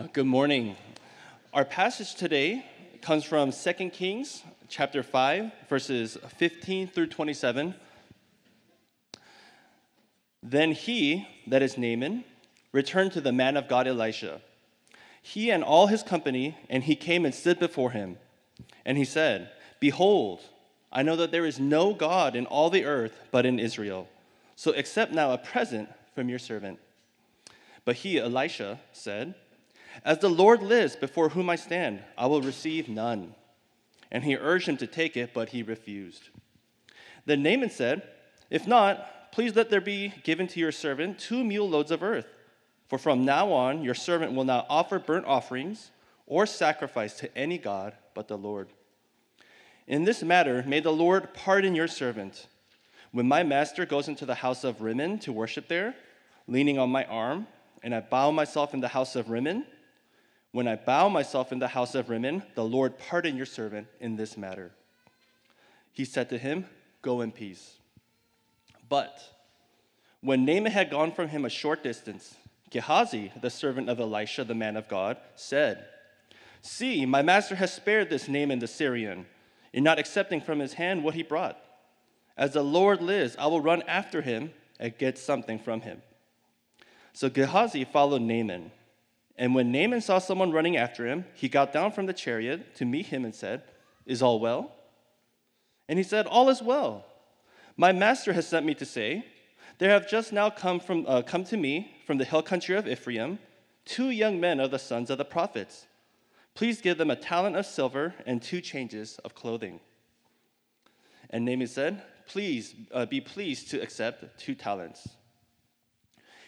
Uh, good morning. Our passage today comes from 2 Kings chapter 5, verses 15 through 27. Then he, that is Naaman, returned to the man of God Elisha. He and all his company, and he came and stood before him. And he said, Behold, I know that there is no God in all the earth but in Israel. So accept now a present from your servant. But he, Elisha, said, As the Lord lives before whom I stand, I will receive none. And he urged him to take it, but he refused. Then Naaman said, If not, please let there be given to your servant two mule loads of earth. For from now on, your servant will not offer burnt offerings or sacrifice to any God but the Lord. In this matter, may the Lord pardon your servant. When my master goes into the house of Rimmon to worship there, leaning on my arm, and I bow myself in the house of Rimmon, when I bow myself in the house of Rimmon, the Lord pardon your servant in this matter. He said to him, Go in peace. But when Naaman had gone from him a short distance, Gehazi, the servant of Elisha, the man of God, said, See, my master has spared this Naaman the Syrian, in not accepting from his hand what he brought. As the Lord lives, I will run after him and get something from him. So Gehazi followed Naaman. And when Naaman saw someone running after him, he got down from the chariot to meet him and said, Is all well? And he said, All is well. My master has sent me to say, There have just now come, from, uh, come to me from the hill country of Ephraim two young men of the sons of the prophets. Please give them a talent of silver and two changes of clothing. And Naaman said, Please uh, be pleased to accept two talents.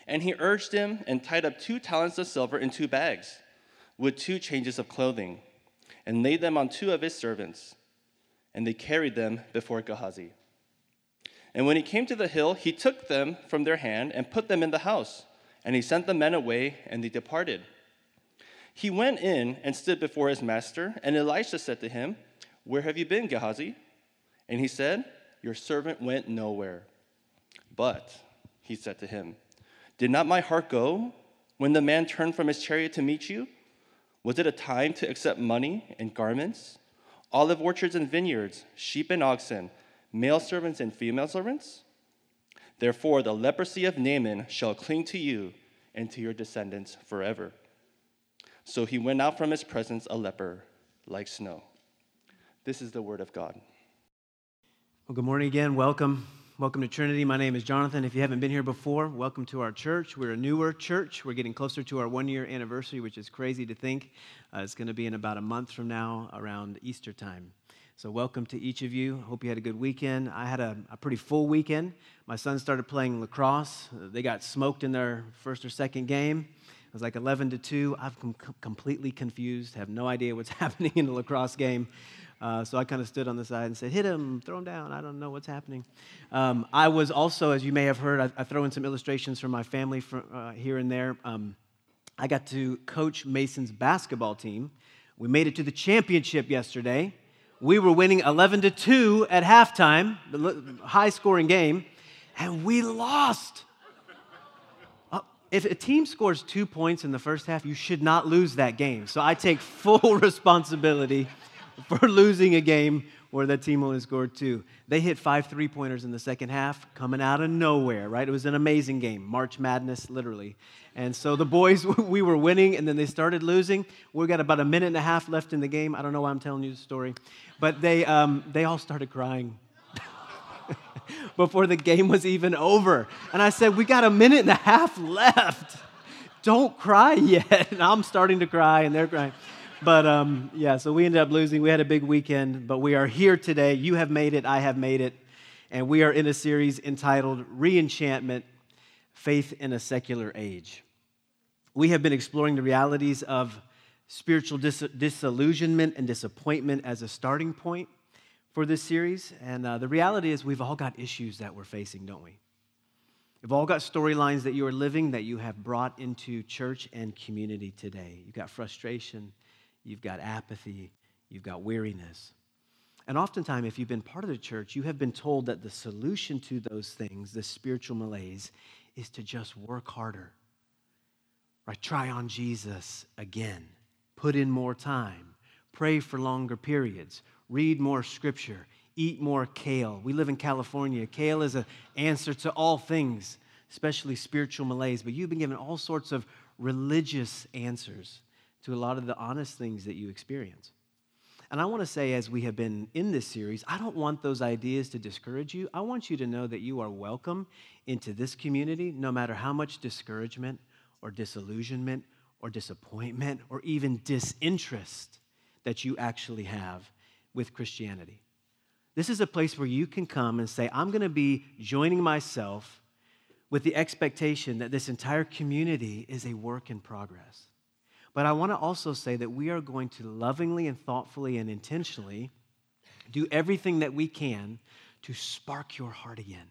And he urged him and tied up two talents of silver in two bags with two changes of clothing and laid them on two of his servants. And they carried them before Gehazi. And when he came to the hill, he took them from their hand and put them in the house. And he sent the men away, and they departed. He went in and stood before his master, and Elisha said to him, Where have you been, Gehazi? And he said, Your servant went nowhere. But, he said to him, Did not my heart go when the man turned from his chariot to meet you? Was it a time to accept money and garments, olive orchards and vineyards, sheep and oxen, male servants and female servants? Therefore, the leprosy of Naaman shall cling to you and to your descendants forever. So he went out from his presence a leper like snow. This is the word of God. Well, good morning again. Welcome. Welcome to Trinity. My name is Jonathan. If you haven't been here before, welcome to our church. We're a newer church. We're getting closer to our one year anniversary, which is crazy to think. Uh, it's going to be in about a month from now, around Easter time. So, welcome to each of you. Hope you had a good weekend. I had a, a pretty full weekend. My son started playing lacrosse. They got smoked in their first or second game. It was like 11 to 2. I'm com- completely confused, have no idea what's happening in the lacrosse game. Uh, so I kind of stood on the side and said, hit him, throw him down. I don't know what's happening. Um, I was also, as you may have heard, I, I throw in some illustrations from my family from, uh, here and there. Um, I got to coach Mason's basketball team. We made it to the championship yesterday. We were winning 11 to 2 at halftime, high scoring game, and we lost if a team scores two points in the first half, you should not lose that game. So I take full responsibility for losing a game where that team only scored two. They hit five three pointers in the second half, coming out of nowhere, right? It was an amazing game, March Madness, literally. And so the boys, we were winning, and then they started losing. We got about a minute and a half left in the game. I don't know why I'm telling you the story, but they, um, they all started crying before the game was even over. And I said, We got a minute and a half left. Don't cry yet. And I'm starting to cry, and they're crying. But um, yeah, so we ended up losing. We had a big weekend, but we are here today. You have made it, I have made it. And we are in a series entitled Reenchantment Faith in a Secular Age. We have been exploring the realities of spiritual dis- disillusionment and disappointment as a starting point for this series. And uh, the reality is, we've all got issues that we're facing, don't we? We've all got storylines that you are living that you have brought into church and community today. You've got frustration, you've got apathy, you've got weariness. And oftentimes, if you've been part of the church, you have been told that the solution to those things, the spiritual malaise, is to just work harder. right? Try on Jesus again. Put in more time. Pray for longer periods. Read more scripture. Eat more kale. We live in California. Kale is an answer to all things, especially spiritual malaise. But you've been given all sorts of religious answers to a lot of the honest things that you experience. And I want to say, as we have been in this series, I don't want those ideas to discourage you. I want you to know that you are welcome into this community, no matter how much discouragement or disillusionment or disappointment or even disinterest that you actually have with Christianity. This is a place where you can come and say, I'm going to be joining myself with the expectation that this entire community is a work in progress. But I want to also say that we are going to lovingly and thoughtfully and intentionally do everything that we can to spark your heart again.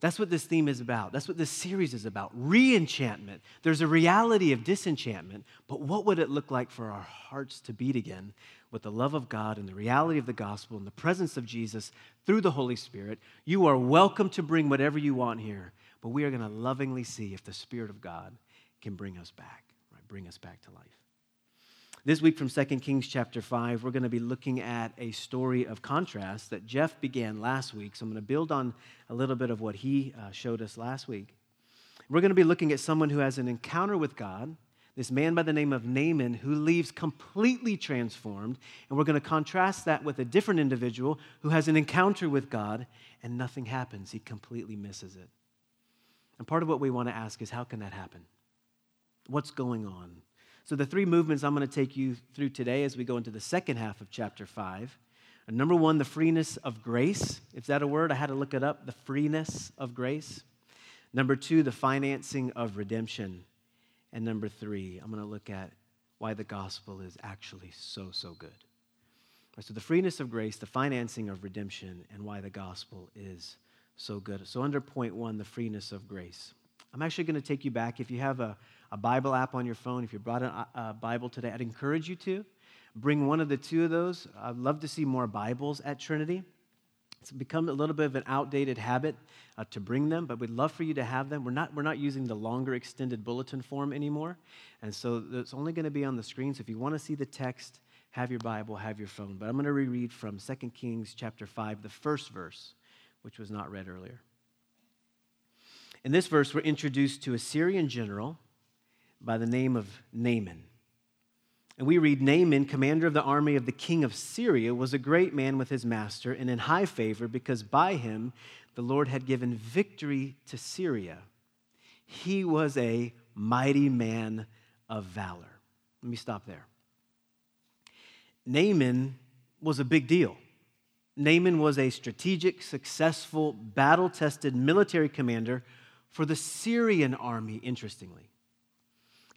That's what this theme is about. That's what this series is about. Re enchantment. There's a reality of disenchantment, but what would it look like for our hearts to beat again with the love of God and the reality of the gospel and the presence of Jesus through the Holy Spirit? You are welcome to bring whatever you want here, but we are going to lovingly see if the Spirit of God can bring us back? Bring us back to life. This week from 2 Kings chapter 5, we're going to be looking at a story of contrast that Jeff began last week. So I'm going to build on a little bit of what he uh, showed us last week. We're going to be looking at someone who has an encounter with God, this man by the name of Naaman who leaves completely transformed. And we're going to contrast that with a different individual who has an encounter with God and nothing happens. He completely misses it. And part of what we want to ask is how can that happen? What's going on? So, the three movements I'm going to take you through today as we go into the second half of chapter 5. And number one, the freeness of grace. Is that a word? I had to look it up. The freeness of grace. Number two, the financing of redemption. And number three, I'm going to look at why the gospel is actually so, so good. So, the freeness of grace, the financing of redemption, and why the gospel is so good. So, under point one, the freeness of grace. I'm actually going to take you back. If you have a a Bible app on your phone, if you brought a, Bible today, I'd encourage you to bring one of the two of those. I'd love to see more Bibles at Trinity. It's become a little bit of an outdated habit uh, to bring them, but we'd love for you to have them. We're not, we're not using the longer extended bulletin form anymore, and so it's only going to be on the screen. So if you want to see the text, have your Bible, have your phone. But I'm going to reread from 2 Kings chapter 5, the first verse, which was not read earlier. In this verse, we're introduced to a Syrian general by the name of Naaman. And we read Naaman, commander of the army of the king of Syria, was a great man with his master and in high favor because by him the Lord had given victory to Syria. He was a mighty man of valor. Let me stop there. Naaman was a big deal. Naaman was a strategic, successful, battle tested military commander for the Syrian army, interestingly.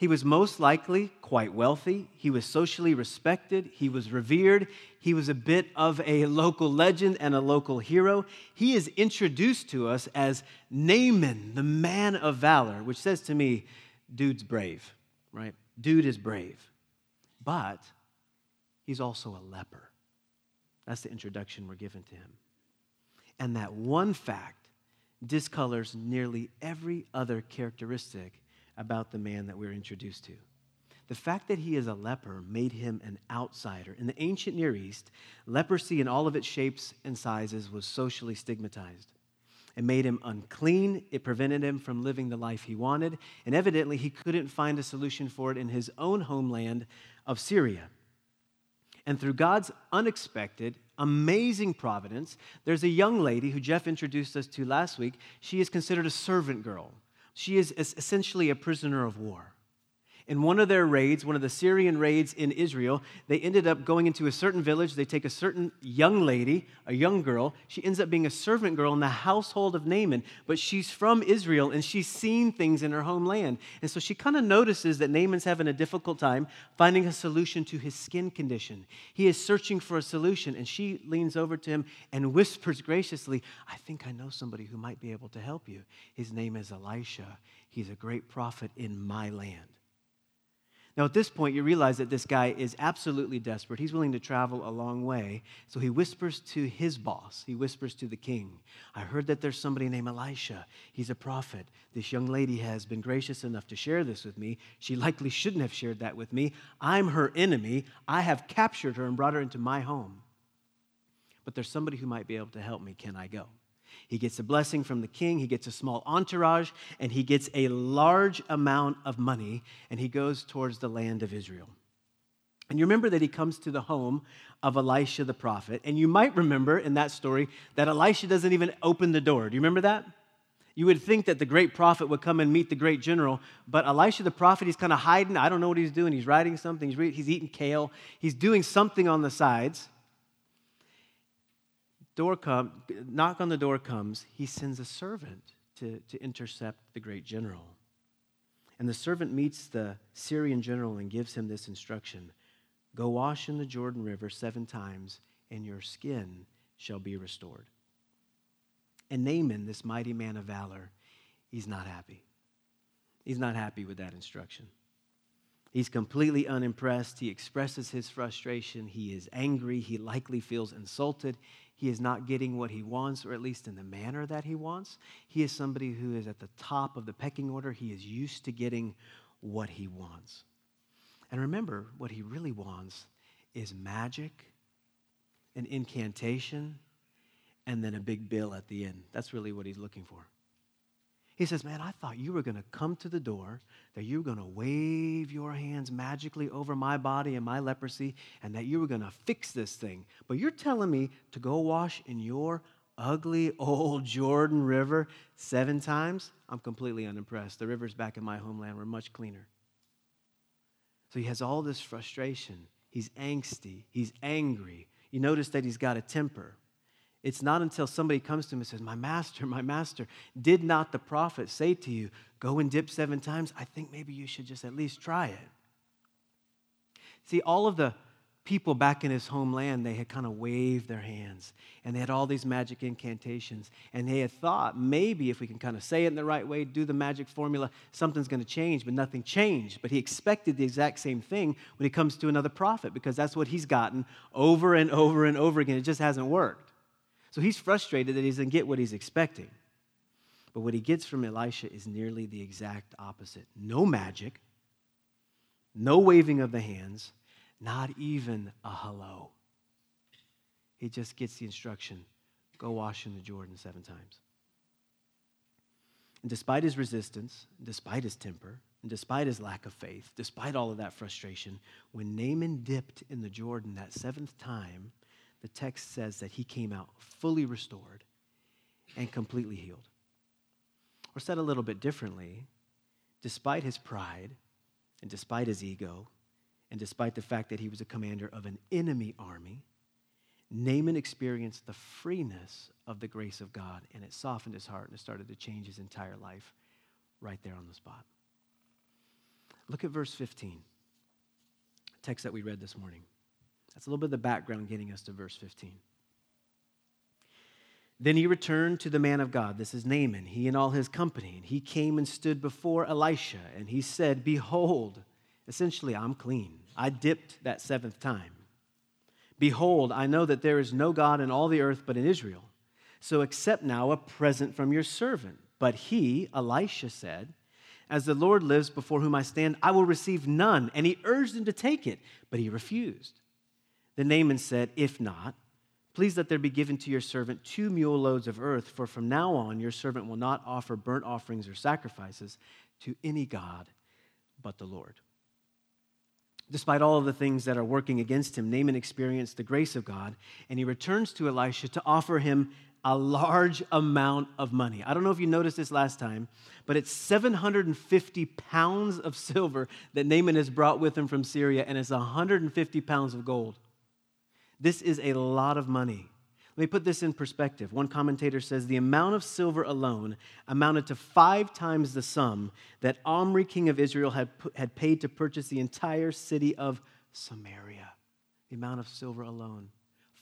He was most likely quite wealthy. He was socially respected. He was revered. He was a bit of a local legend and a local hero. He is introduced to us as Naaman, the man of valor, which says to me, dude's brave, right? Dude is brave. But he's also a leper. That's the introduction we're given to him. And that one fact discolors nearly every other characteristic about the man that we're introduced to. The fact that he is a leper made him an outsider. In the ancient Near East, leprosy in all of its shapes and sizes was socially stigmatized. It made him unclean. It prevented him from living the life he wanted. And evidently, he couldn't find a solution for it in his own homeland of Syria. And through God's unexpected, amazing providence, there's a young lady who Jeff introduced us to last week. She is considered a servant girl. She is essentially a prisoner of war. In one of their raids, one of the Syrian raids in Israel, they ended up going into a certain village. They take a certain young lady, a young girl. She ends up being a servant girl in the household of Naaman, but she's from Israel and she's seen things in her homeland. And so she kind of notices that Naaman's having a difficult time finding a solution to his skin condition. He is searching for a solution, and she leans over to him and whispers graciously, I think I know somebody who might be able to help you. His name is Elisha. He's a great prophet in my land. Now, at this point, you realize that this guy is absolutely desperate. He's willing to travel a long way. So he whispers to his boss, he whispers to the king, I heard that there's somebody named Elisha. He's a prophet. This young lady has been gracious enough to share this with me. She likely shouldn't have shared that with me. I'm her enemy. I have captured her and brought her into my home. But there's somebody who might be able to help me. Can I go? He gets a blessing from the king, he gets a small entourage, and he gets a large amount of money, and he goes towards the land of Israel. And you remember that he comes to the home of Elisha the prophet. And you might remember in that story that Elisha doesn't even open the door. Do you remember that? You would think that the great prophet would come and meet the great general, but Elisha the prophet, he's kind of hiding. I don't know what he's doing. He's writing something, he's, re- he's eating kale, he's doing something on the sides door come, knock on the door comes, he sends a servant to, to intercept the great general. And the servant meets the Syrian general and gives him this instruction Go wash in the Jordan River seven times, and your skin shall be restored. And Naaman, this mighty man of valor, he's not happy. He's not happy with that instruction. He's completely unimpressed. He expresses his frustration. He is angry. He likely feels insulted he is not getting what he wants, or at least in the manner that he wants. He is somebody who is at the top of the pecking order. He is used to getting what he wants. And remember, what he really wants is magic, an incantation, and then a big bill at the end. That's really what he's looking for. He says, Man, I thought you were going to come to the door, that you were going to wave your hands magically over my body and my leprosy, and that you were going to fix this thing. But you're telling me to go wash in your ugly old Jordan River seven times? I'm completely unimpressed. The rivers back in my homeland were much cleaner. So he has all this frustration. He's angsty. He's angry. You notice that he's got a temper. It's not until somebody comes to him and says, My master, my master, did not the prophet say to you, Go and dip seven times? I think maybe you should just at least try it. See, all of the people back in his homeland, they had kind of waved their hands and they had all these magic incantations. And they had thought maybe if we can kind of say it in the right way, do the magic formula, something's going to change, but nothing changed. But he expected the exact same thing when he comes to another prophet because that's what he's gotten over and over and over again. It just hasn't worked. So he's frustrated that he doesn't get what he's expecting. But what he gets from Elisha is nearly the exact opposite no magic, no waving of the hands, not even a hello. He just gets the instruction go wash in the Jordan seven times. And despite his resistance, despite his temper, and despite his lack of faith, despite all of that frustration, when Naaman dipped in the Jordan that seventh time, the text says that he came out fully restored and completely healed. Or said a little bit differently, despite his pride and despite his ego, and despite the fact that he was a commander of an enemy army, Naaman experienced the freeness of the grace of God, and it softened his heart and it started to change his entire life right there on the spot. Look at verse 15, text that we read this morning. That's a little bit of the background getting us to verse 15. Then he returned to the man of God. This is Naaman, he and all his company. And he came and stood before Elisha, and he said, Behold, essentially, I'm clean. I dipped that seventh time. Behold, I know that there is no God in all the earth but in Israel. So accept now a present from your servant. But he, Elisha, said, As the Lord lives before whom I stand, I will receive none. And he urged him to take it, but he refused. Then Naaman said, If not, please let there be given to your servant two mule loads of earth, for from now on your servant will not offer burnt offerings or sacrifices to any God but the Lord. Despite all of the things that are working against him, Naaman experienced the grace of God, and he returns to Elisha to offer him a large amount of money. I don't know if you noticed this last time, but it's 750 pounds of silver that Naaman has brought with him from Syria, and it's 150 pounds of gold. This is a lot of money. Let me put this in perspective. One commentator says the amount of silver alone amounted to five times the sum that Omri, king of Israel, had, had paid to purchase the entire city of Samaria. The amount of silver alone,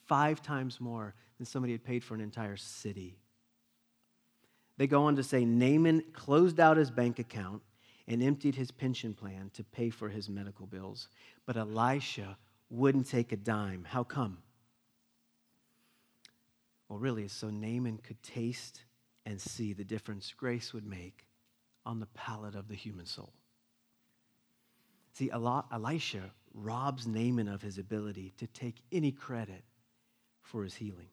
five times more than somebody had paid for an entire city. They go on to say Naaman closed out his bank account and emptied his pension plan to pay for his medical bills. But Elisha wouldn't take a dime. How come? Well, really, so Naaman could taste and see the difference grace would make on the palate of the human soul. See, Elisha robs Naaman of his ability to take any credit for his healing.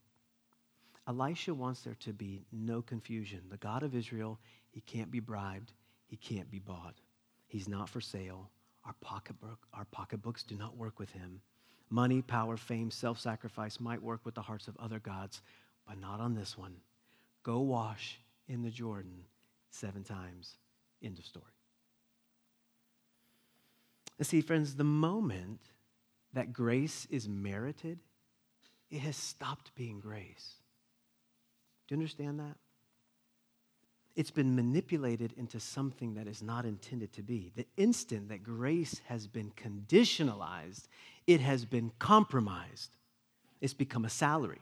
Elisha wants there to be no confusion. The God of Israel, he can't be bribed, he can't be bought. He's not for sale. Our, pocketbook, our pocketbooks do not work with him. Money, power, fame, self sacrifice might work with the hearts of other gods, but not on this one. Go wash in the Jordan seven times. End of story. And see, friends, the moment that grace is merited, it has stopped being grace. Do you understand that? It's been manipulated into something that is not intended to be. The instant that grace has been conditionalized, it has been compromised. It's become a salary.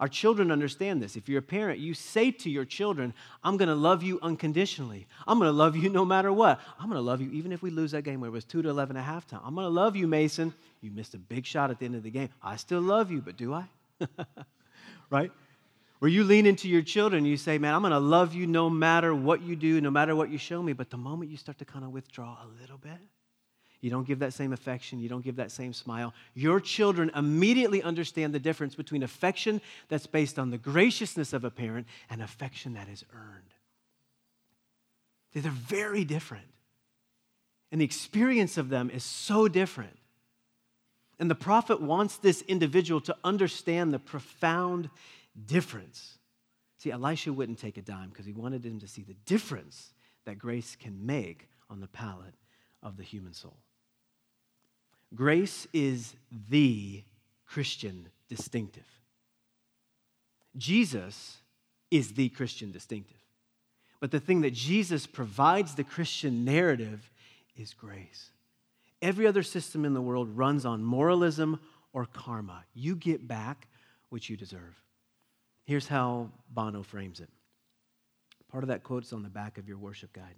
Our children understand this. If you're a parent, you say to your children, I'm going to love you unconditionally. I'm going to love you no matter what. I'm going to love you even if we lose that game where it was 2 to 11 at halftime. I'm going to love you, Mason. You missed a big shot at the end of the game. I still love you, but do I? right? Where you lean into your children, you say, Man, I'm going to love you no matter what you do, no matter what you show me. But the moment you start to kind of withdraw a little bit, you don't give that same affection. You don't give that same smile. Your children immediately understand the difference between affection that's based on the graciousness of a parent and affection that is earned. They're very different. And the experience of them is so different. And the prophet wants this individual to understand the profound difference. See, Elisha wouldn't take a dime because he wanted him to see the difference that grace can make on the palate of the human soul. Grace is the Christian distinctive. Jesus is the Christian distinctive. But the thing that Jesus provides the Christian narrative is grace. Every other system in the world runs on moralism or karma. You get back what you deserve. Here's how Bono frames it. Part of that quote is on the back of your worship guide.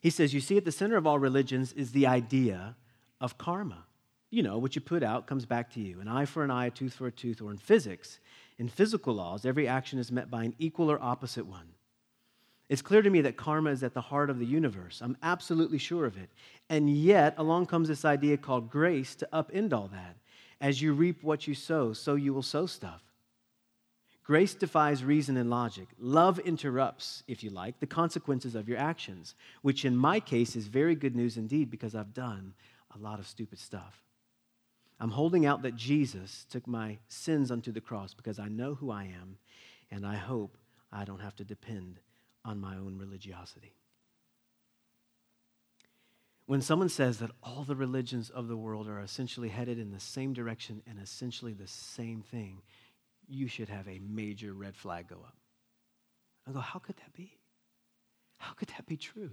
He says, You see, at the center of all religions is the idea of karma. You know, what you put out comes back to you an eye for an eye, a tooth for a tooth, or in physics. In physical laws, every action is met by an equal or opposite one. It's clear to me that karma is at the heart of the universe. I'm absolutely sure of it. And yet, along comes this idea called grace to upend all that. As you reap what you sow, so you will sow stuff. Grace defies reason and logic. Love interrupts, if you like, the consequences of your actions, which in my case is very good news indeed because I've done a lot of stupid stuff. I'm holding out that Jesus took my sins unto the cross because I know who I am, and I hope I don't have to depend on my own religiosity. When someone says that all the religions of the world are essentially headed in the same direction and essentially the same thing, you should have a major red flag go up. I go, how could that be? How could that be true?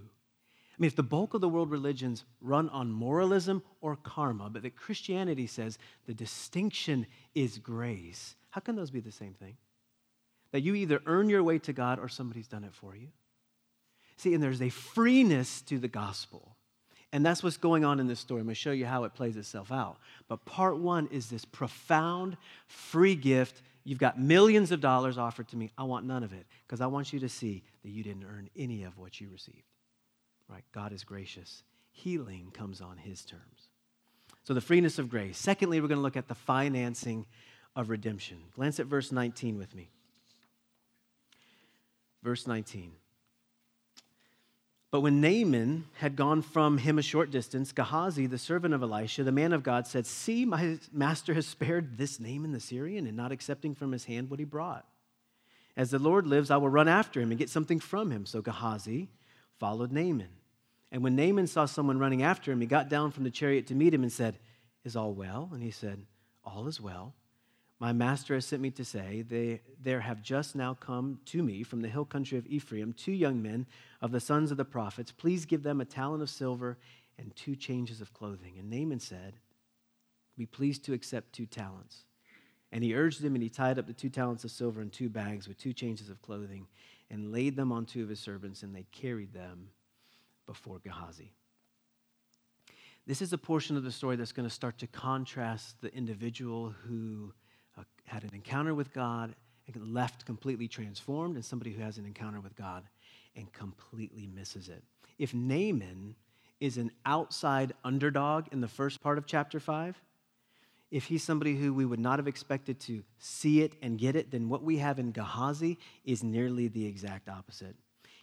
I mean, if the bulk of the world religions run on moralism or karma, but that Christianity says the distinction is grace, how can those be the same thing? That you either earn your way to God or somebody's done it for you. See, and there's a freeness to the gospel. And that's what's going on in this story. I'm going to show you how it plays itself out. But part one is this profound free gift. You've got millions of dollars offered to me. I want none of it because I want you to see that you didn't earn any of what you received. Right? God is gracious. Healing comes on his terms. So the freeness of grace. Secondly, we're going to look at the financing of redemption. Glance at verse 19 with me. Verse 19. But when Naaman had gone from him a short distance, Gehazi, the servant of Elisha, the man of God, said, See, my master has spared this Naaman the Syrian and not accepting from his hand what he brought. As the Lord lives, I will run after him and get something from him. So Gehazi followed Naaman. And when Naaman saw someone running after him, he got down from the chariot to meet him and said, Is all well? And he said, All is well. My master has sent me to say, they, There have just now come to me from the hill country of Ephraim two young men of the sons of the prophets. Please give them a talent of silver and two changes of clothing. And Naaman said, Be pleased to accept two talents. And he urged him, and he tied up the two talents of silver in two bags with two changes of clothing and laid them on two of his servants, and they carried them before Gehazi. This is a portion of the story that's going to start to contrast the individual who had an encounter with God and left completely transformed and somebody who has an encounter with God and completely misses it. If Naaman is an outside underdog in the first part of chapter 5, if he's somebody who we would not have expected to see it and get it, then what we have in Gehazi is nearly the exact opposite.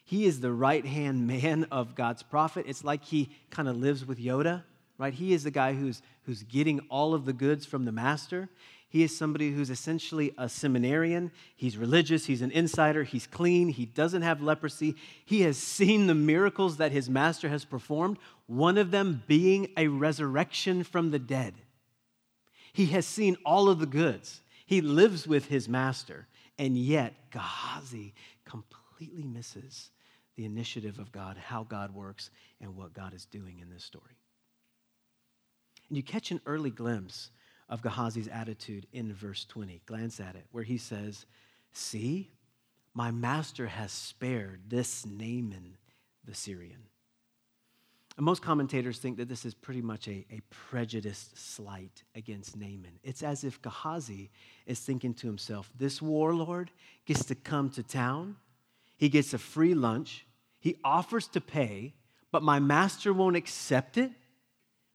He is the right hand man of God's prophet. It's like he kind of lives with Yoda right? He is the guy who's, who's getting all of the goods from the master. He is somebody who's essentially a seminarian. He's religious, he's an insider, he's clean, he doesn't have leprosy. He has seen the miracles that his master has performed, one of them being a resurrection from the dead. He has seen all of the goods. He lives with his master, and yet Gehazi completely misses the initiative of God, how God works, and what God is doing in this story. And you catch an early glimpse of Gehazi's attitude in verse 20. Glance at it, where he says, See, my master has spared this Naaman the Syrian. And most commentators think that this is pretty much a, a prejudiced slight against Naaman. It's as if Gehazi is thinking to himself, This warlord gets to come to town, he gets a free lunch, he offers to pay, but my master won't accept it.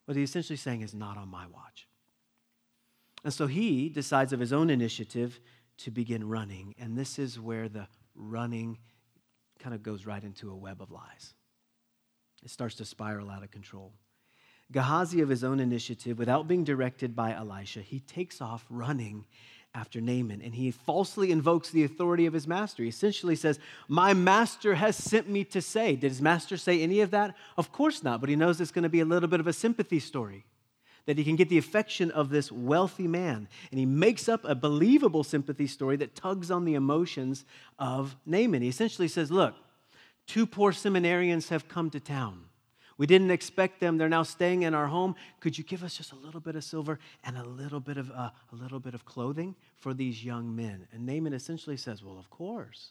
What he's essentially saying is not on my watch. And so he decides of his own initiative to begin running. And this is where the running kind of goes right into a web of lies. It starts to spiral out of control. Gehazi, of his own initiative, without being directed by Elisha, he takes off running after Naaman, and he falsely invokes the authority of his master. He essentially says, My master has sent me to say. Did his master say any of that? Of course not, but he knows it's going to be a little bit of a sympathy story. That he can get the affection of this wealthy man. And he makes up a believable sympathy story that tugs on the emotions of Naaman. He essentially says, Look, two poor seminarians have come to town. We didn't expect them. They're now staying in our home. Could you give us just a little bit of silver and a little bit of, uh, a little bit of clothing for these young men? And Naaman essentially says, Well, of course.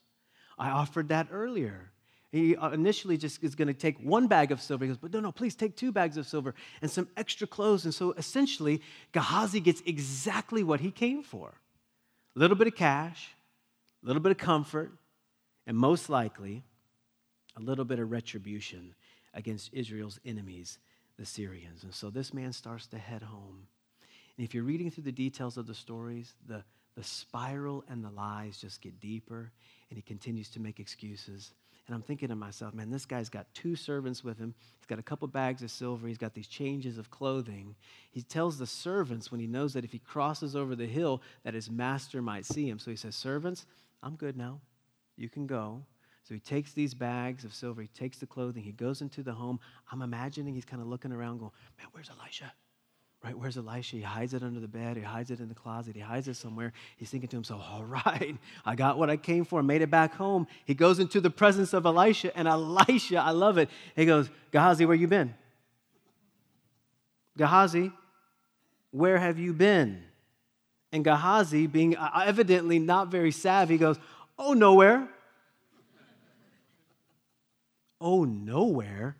I offered that earlier. He uh, initially just is going to take one bag of silver. He goes, But no, no, please take two bags of silver and some extra clothes. And so essentially, Gehazi gets exactly what he came for a little bit of cash, a little bit of comfort, and most likely, a little bit of retribution against Israel's enemies, the Syrians. And so this man starts to head home. And if you're reading through the details of the stories, the, the spiral and the lies just get deeper, and he continues to make excuses. And I'm thinking to myself, man, this guy's got two servants with him. He's got a couple bags of silver. He's got these changes of clothing. He tells the servants when he knows that if he crosses over the hill, that his master might see him. So he says, Servants, I'm good now. You can go. So he takes these bags of silver, he takes the clothing, he goes into the home. I'm imagining he's kind of looking around, going, Man, where's Elisha? Right? Where's Elisha? He hides it under the bed, he hides it in the closet, he hides it somewhere. He's thinking to himself, All right, I got what I came for, made it back home. He goes into the presence of Elisha, and Elisha, I love it. He goes, Gehazi, where you been? Gehazi, where have you been? And Gehazi, being uh, evidently not very savvy, goes, Oh, nowhere oh, nowhere.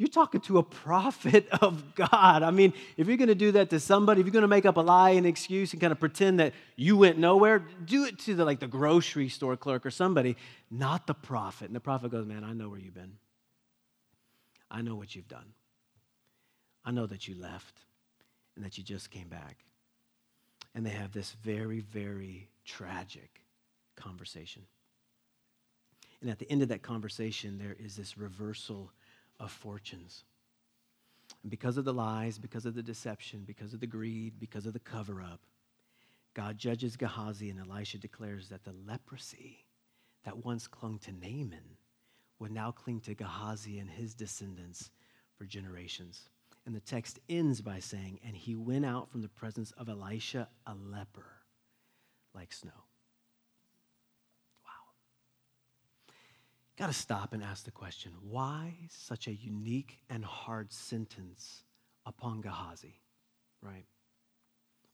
You're talking to a prophet of God. I mean, if you're going to do that to somebody, if you're going to make up a lie and excuse and kind of pretend that you went nowhere, do it to the like the grocery store clerk or somebody, not the prophet. And the prophet goes, "Man, I know where you've been. I know what you've done. I know that you left and that you just came back." And they have this very, very tragic conversation. And at the end of that conversation, there is this reversal of fortunes. And because of the lies, because of the deception, because of the greed, because of the cover up, God judges Gehazi, and Elisha declares that the leprosy that once clung to Naaman would now cling to Gehazi and his descendants for generations. And the text ends by saying, And he went out from the presence of Elisha a leper like snow. Got to stop and ask the question why such a unique and hard sentence upon Gehazi, right?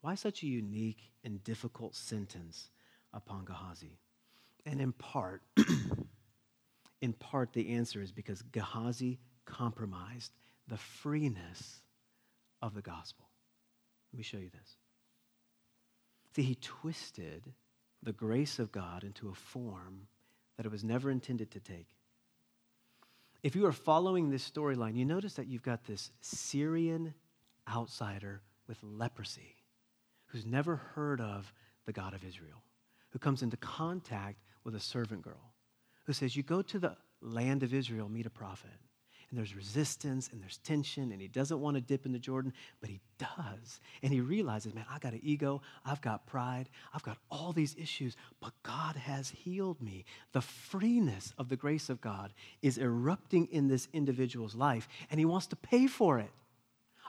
Why such a unique and difficult sentence upon Gehazi? And in part, in part, the answer is because Gehazi compromised the freeness of the gospel. Let me show you this. See, he twisted the grace of God into a form that it was never intended to take. If you are following this storyline, you notice that you've got this Syrian outsider with leprosy who's never heard of the God of Israel, who comes into contact with a servant girl who says, You go to the land of Israel, meet a prophet and there's resistance and there's tension and he doesn't want to dip into Jordan, but he does. And he realizes, man, I got an ego, I've got pride, I've got all these issues, but God has healed me. The freeness of the grace of God is erupting in this individual's life and he wants to pay for it.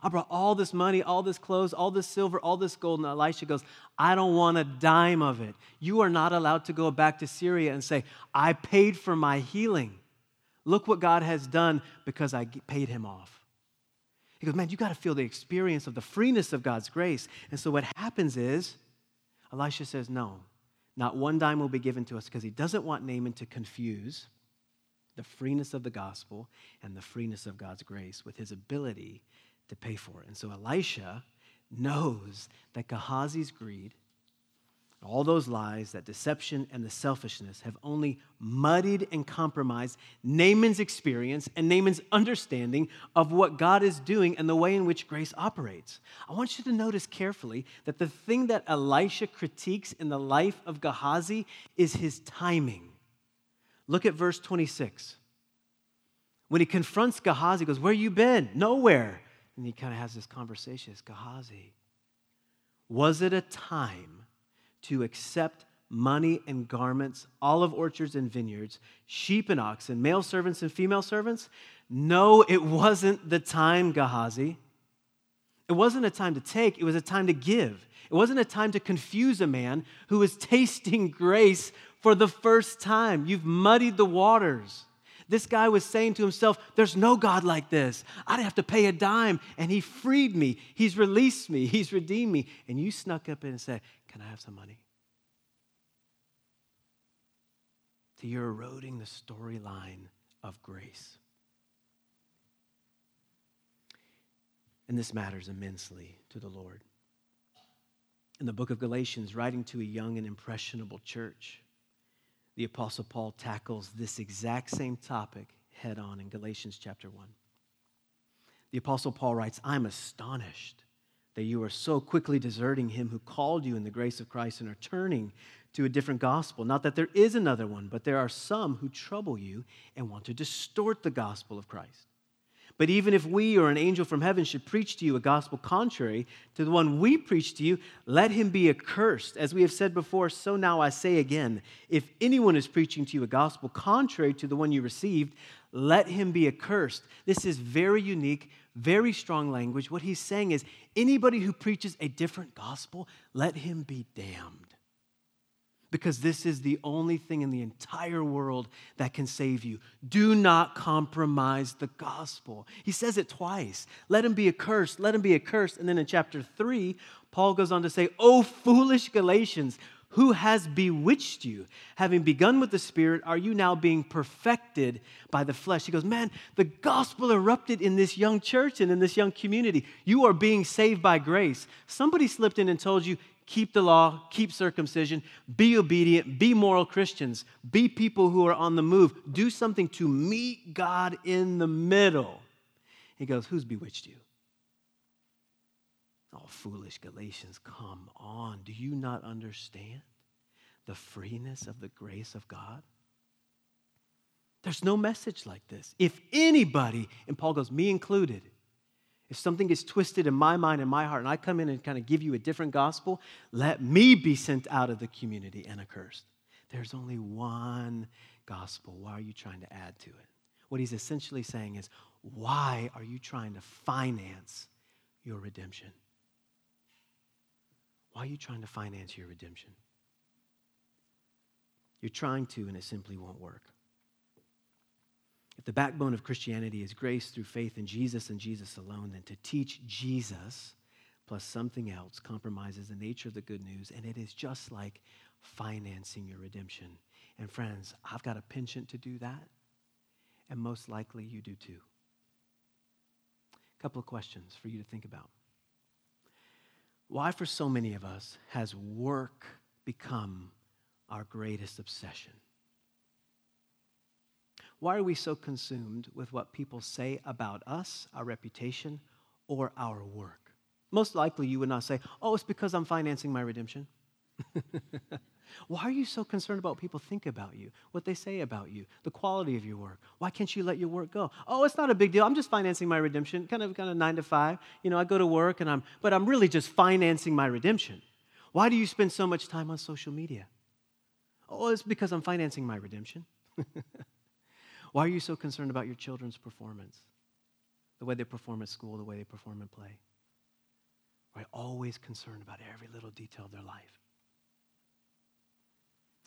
I brought all this money, all this clothes, all this silver, all this gold. And Elisha goes, I don't want a dime of it. You are not allowed to go back to Syria and say, I paid for my healing. Look what God has done because I paid him off. He goes, Man, you got to feel the experience of the freeness of God's grace. And so what happens is, Elisha says, No, not one dime will be given to us because he doesn't want Naaman to confuse the freeness of the gospel and the freeness of God's grace with his ability to pay for it. And so Elisha knows that Gehazi's greed all those lies, that deception and the selfishness have only muddied and compromised Naaman's experience and Naaman's understanding of what God is doing and the way in which grace operates. I want you to notice carefully that the thing that Elisha critiques in the life of Gehazi is his timing. Look at verse 26. When he confronts Gehazi, he goes, Where you been? Nowhere. And he kind of has this conversation. It's Gehazi. Was it a time to accept money and garments, olive orchards and vineyards, sheep and oxen, male servants and female servants? No, it wasn't the time, Gehazi. It wasn't a time to take, it was a time to give. It wasn't a time to confuse a man who was tasting grace for the first time. You've muddied the waters. This guy was saying to himself, There's no God like this. I'd have to pay a dime. And he freed me. He's released me. He's redeemed me. And you snuck up in and said, Can I have some money? So you're eroding the storyline of grace. And this matters immensely to the Lord. In the book of Galatians, writing to a young and impressionable church, the Apostle Paul tackles this exact same topic head on in Galatians chapter 1. The Apostle Paul writes, I'm astonished that you are so quickly deserting him who called you in the grace of Christ and are turning to a different gospel. Not that there is another one, but there are some who trouble you and want to distort the gospel of Christ. But even if we or an angel from heaven should preach to you a gospel contrary to the one we preach to you, let him be accursed. As we have said before, so now I say again if anyone is preaching to you a gospel contrary to the one you received, let him be accursed. This is very unique, very strong language. What he's saying is anybody who preaches a different gospel, let him be damned because this is the only thing in the entire world that can save you. Do not compromise the gospel. He says it twice. Let him be accursed, let him be accursed. And then in chapter 3, Paul goes on to say, Oh, foolish Galatians, who has bewitched you? Having begun with the Spirit, are you now being perfected by the flesh? He goes, Man, the gospel erupted in this young church and in this young community. You are being saved by grace. Somebody slipped in and told you, keep the law, keep circumcision, be obedient, be moral Christians, be people who are on the move, do something to meet God in the middle. He goes, Who's bewitched you? Oh, foolish Galatians, come on. Do you not understand the freeness of the grace of God? There's no message like this. If anybody, and Paul goes, me included, if something gets twisted in my mind and my heart, and I come in and kind of give you a different gospel, let me be sent out of the community and accursed. There's only one gospel. Why are you trying to add to it? What he's essentially saying is, why are you trying to finance your redemption? Why are you trying to finance your redemption? You're trying to, and it simply won't work. If the backbone of Christianity is grace through faith in Jesus and Jesus alone, then to teach Jesus plus something else compromises the nature of the good news, and it is just like financing your redemption. And friends, I've got a penchant to do that. and most likely you do too. A couple of questions for you to think about. Why, for so many of us, has work become our greatest obsession? Why are we so consumed with what people say about us, our reputation, or our work? Most likely you would not say, Oh, it's because I'm financing my redemption. Why are you so concerned about people think about you, what they say about you, the quality of your work? Why can't you let your work go? Oh, it's not a big deal. I'm just financing my redemption, kind of kind of 9 to 5. You know, I go to work and I'm but I'm really just financing my redemption. Why do you spend so much time on social media? Oh, it's because I'm financing my redemption. Why are you so concerned about your children's performance? The way they perform at school, the way they perform in play? Why always concerned about every little detail of their life?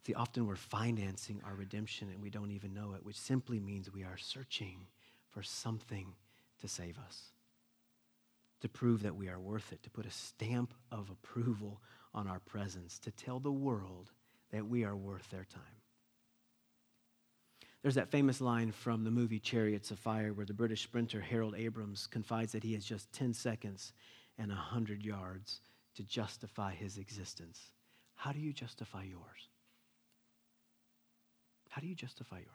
See, often we're financing our redemption and we don't even know it, which simply means we are searching for something to save us, to prove that we are worth it, to put a stamp of approval on our presence, to tell the world that we are worth their time. There's that famous line from the movie Chariots of Fire where the British sprinter Harold Abrahams confides that he has just 10 seconds and 100 yards to justify his existence. How do you justify yours? How do you justify yours?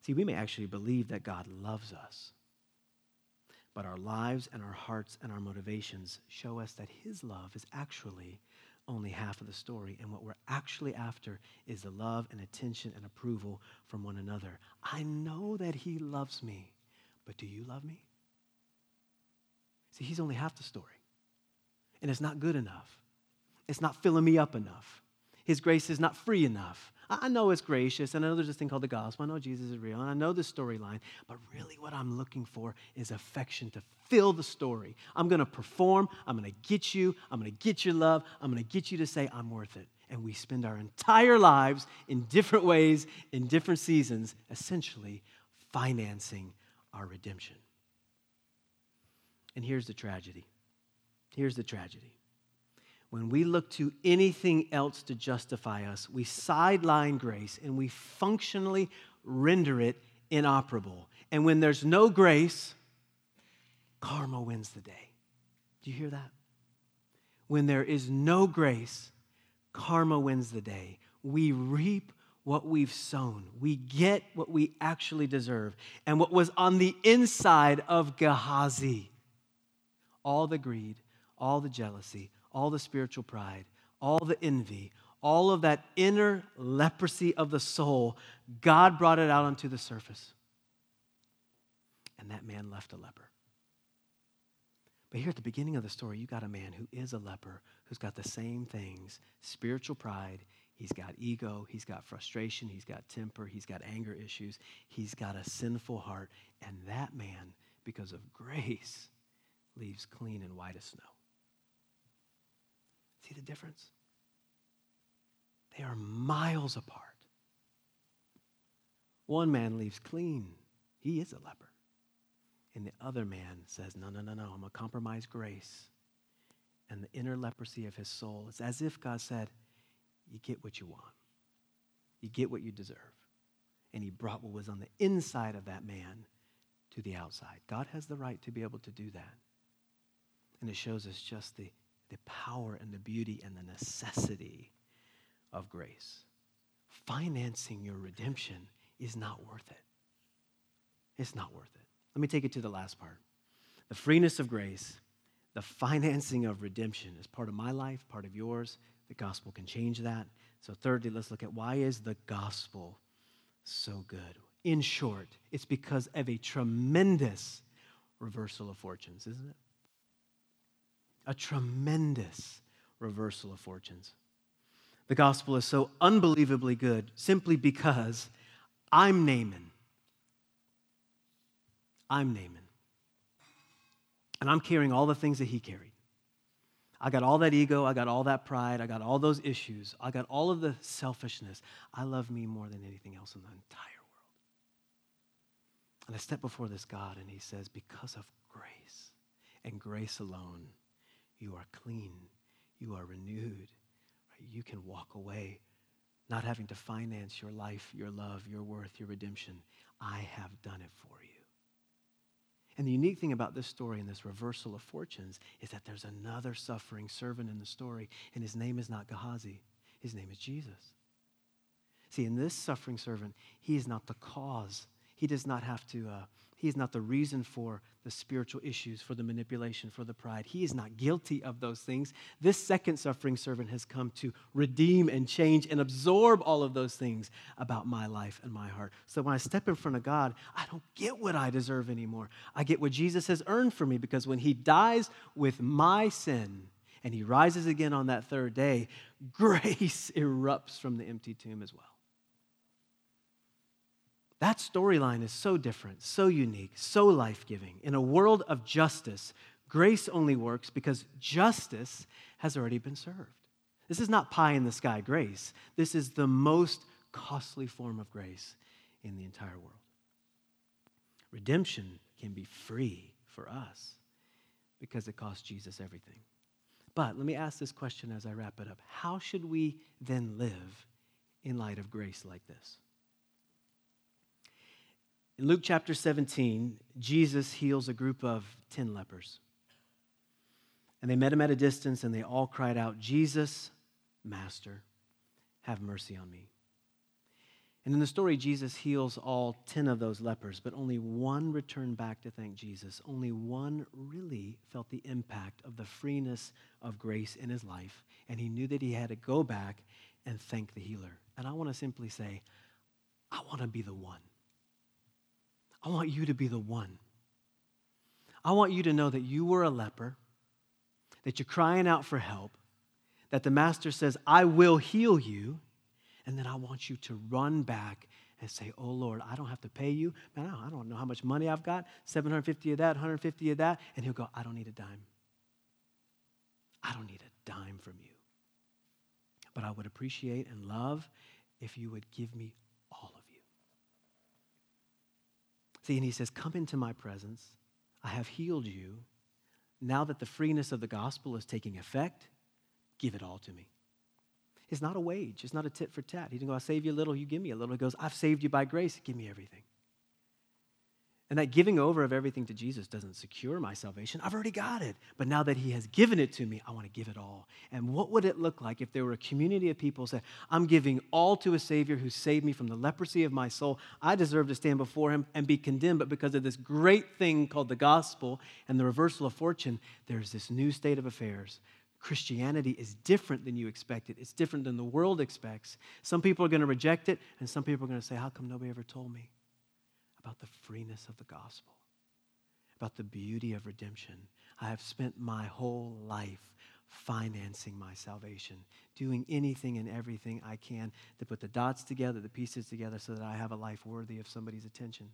See, we may actually believe that God loves us, but our lives and our hearts and our motivations show us that His love is actually only half of the story. And what we're actually after is the love and attention and approval from one another. I know that He loves me, but do you love me? See, He's only half the story. And it's not good enough, it's not filling me up enough. His grace is not free enough. I know it's gracious, and I know there's this thing called the gospel. I know Jesus is real, and I know the storyline, but really what I'm looking for is affection to fill the story. I'm to perform, I'm to get you, I'm to get your love, I'm to get you to say, I'm worth it. And we spend our entire lives in different ways, in different seasons, essentially financing our redemption. And here's the tragedy. Here's the tragedy when we look to anything else to justify us, we sideline grace and we functionally render it inoperable. And when there's no grace, karma wins the day. Do you hear that? When there is no grace, karma wins the day. We reap what we've sown. We get what we actually deserve. And what was on the inside of Gehazi all the greed, all the jealousy, all the spiritual pride, all the envy, all of that inner leprosy of the soul, God brought it out onto the surface. And that man left a leper. But here at the beginning of the story, you got a man who is a leper, who's got the same things spiritual pride, he's got ego, he's got frustration, he's got temper, he's got anger issues, he's got a sinful heart. And that man, because of grace, leaves clean and white as snow. See the difference? They are miles apart. One man leaves clean, he is a leper. And the other man says, No, no, no, no, I'm going to compromise grace. And the inner leprosy of his soul, it's as if God said, You get what you want, you get what you deserve. And he brought what was on the inside of that man to the outside. God has the right to be able to do that. And it shows us just the the power and the beauty and the necessity of grace. Financing your redemption is not worth it. It's not worth it. Let me take it to the last part. The freeness of grace, the financing of redemption is part of my life, part of yours. The gospel can change that. So, thirdly, let's look at why is the gospel so good? In short, it's because of a tremendous reversal of fortunes, isn't it? A tremendous reversal of fortunes. The gospel is so unbelievably good simply because I'm Naaman. I'm Naaman. And I'm carrying all the things that he carried. I got all that ego, I got all that pride, I got all those issues, I got all of the selfishness. I love me more than anything else in the entire world. And I step before this God and he says, Because of grace and grace alone, you are clean. You are renewed. Right? You can walk away not having to finance your life, your love, your worth, your redemption. I have done it for you. And the unique thing about this story and this reversal of fortunes is that there's another suffering servant in the story, and his name is not Gehazi, his name is Jesus. See, in this suffering servant, he is not the cause. He does not have to, uh, he is not the reason for the spiritual issues, for the manipulation, for the pride. He is not guilty of those things. This second suffering servant has come to redeem and change and absorb all of those things about my life and my heart. So when I step in front of God, I don't get what I deserve anymore. I get what Jesus has earned for me because when he dies with my sin, and he rises again on that third day, grace erupts from the empty tomb as well. That storyline is so different, so unique, so life giving. In a world of justice, grace only works because justice has already been served. This is not pie in the sky grace. This is the most costly form of grace in the entire world. Redemption can be free for us because it cost Jesus everything. But let me ask this question as I wrap it up How should we then live in light of grace like this? In Luke chapter 17, Jesus heals a group of 10 lepers. And they met him at a distance and they all cried out, Jesus, Master, have mercy on me. And in the story, Jesus heals all 10 of those lepers, but only one returned back to thank Jesus. Only one really felt the impact of the freeness of grace in his life, and he knew that he had to go back and thank the healer. And I want to simply say, I want to be the one. I want you to be the one. I want you to know that you were a leper, that you're crying out for help, that the master says, I will heal you. And then I want you to run back and say, Oh Lord, I don't have to pay you. Man, I don't know how much money I've got 750 of that, 150 of that. And he'll go, I don't need a dime. I don't need a dime from you. But I would appreciate and love if you would give me See, and he says, Come into my presence. I have healed you. Now that the freeness of the gospel is taking effect, give it all to me. It's not a wage, it's not a tit for tat. He didn't go, I'll save you a little, you give me a little. He goes, I've saved you by grace, give me everything. And that giving over of everything to Jesus doesn't secure my salvation. I've already got it. But now that He has given it to me, I want to give it all. And what would it look like if there were a community of people say, I'm giving all to a Savior who saved me from the leprosy of my soul? I deserve to stand before Him and be condemned, but because of this great thing called the gospel and the reversal of fortune, there's this new state of affairs. Christianity is different than you expected. It's different than the world expects. Some people are going to reject it, and some people are going to say, How come nobody ever told me? About the freeness of the gospel, about the beauty of redemption. I have spent my whole life financing my salvation, doing anything and everything I can to put the dots together, the pieces together, so that I have a life worthy of somebody's attention.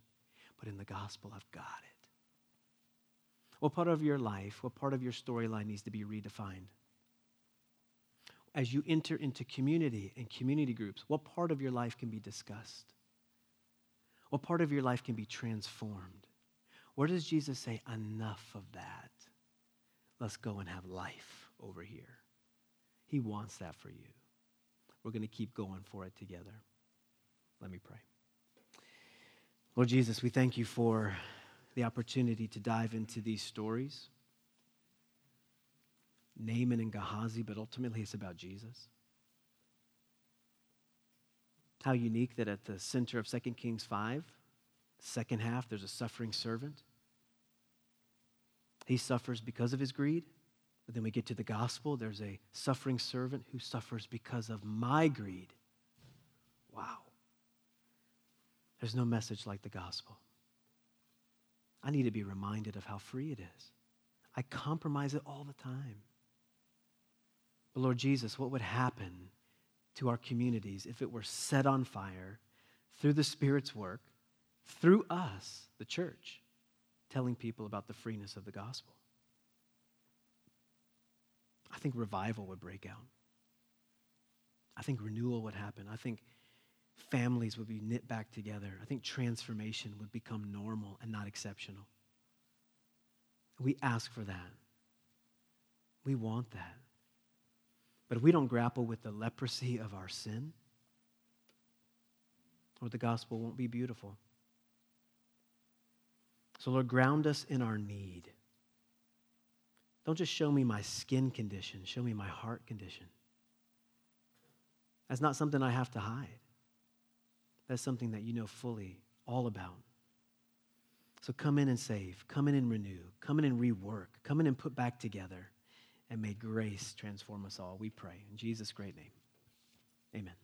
But in the gospel, I've got it. What part of your life, what part of your storyline needs to be redefined? As you enter into community and community groups, what part of your life can be discussed? What part of your life can be transformed? Where does Jesus say, enough of that? Let's go and have life over here. He wants that for you. We're going to keep going for it together. Let me pray. Lord Jesus, we thank you for the opportunity to dive into these stories. Naaman and Gehazi, but ultimately it's about Jesus. How unique that at the center of 2 Kings 5, second half, there's a suffering servant. He suffers because of his greed. But then we get to the gospel, there's a suffering servant who suffers because of my greed. Wow. There's no message like the gospel. I need to be reminded of how free it is. I compromise it all the time. But Lord Jesus, what would happen to our communities if it were set on fire through the Spirit's work, through us, the church, telling people about the freeness of the gospel. I think revival would break out. I think renewal would happen. I think families would be knit back together. I think transformation would become normal and not exceptional. We ask for that. We want that. But if we don't grapple with the leprosy of our sin, or the gospel won't be beautiful. So, Lord, ground us in our need. Don't just show me my skin condition, show me my heart condition. That's not something I have to hide. That's something that you know fully all about. So come in and save, come in and renew, come in and rework, come in and put back together, and may grace transform us all, we pray. In Jesus' great name, amen.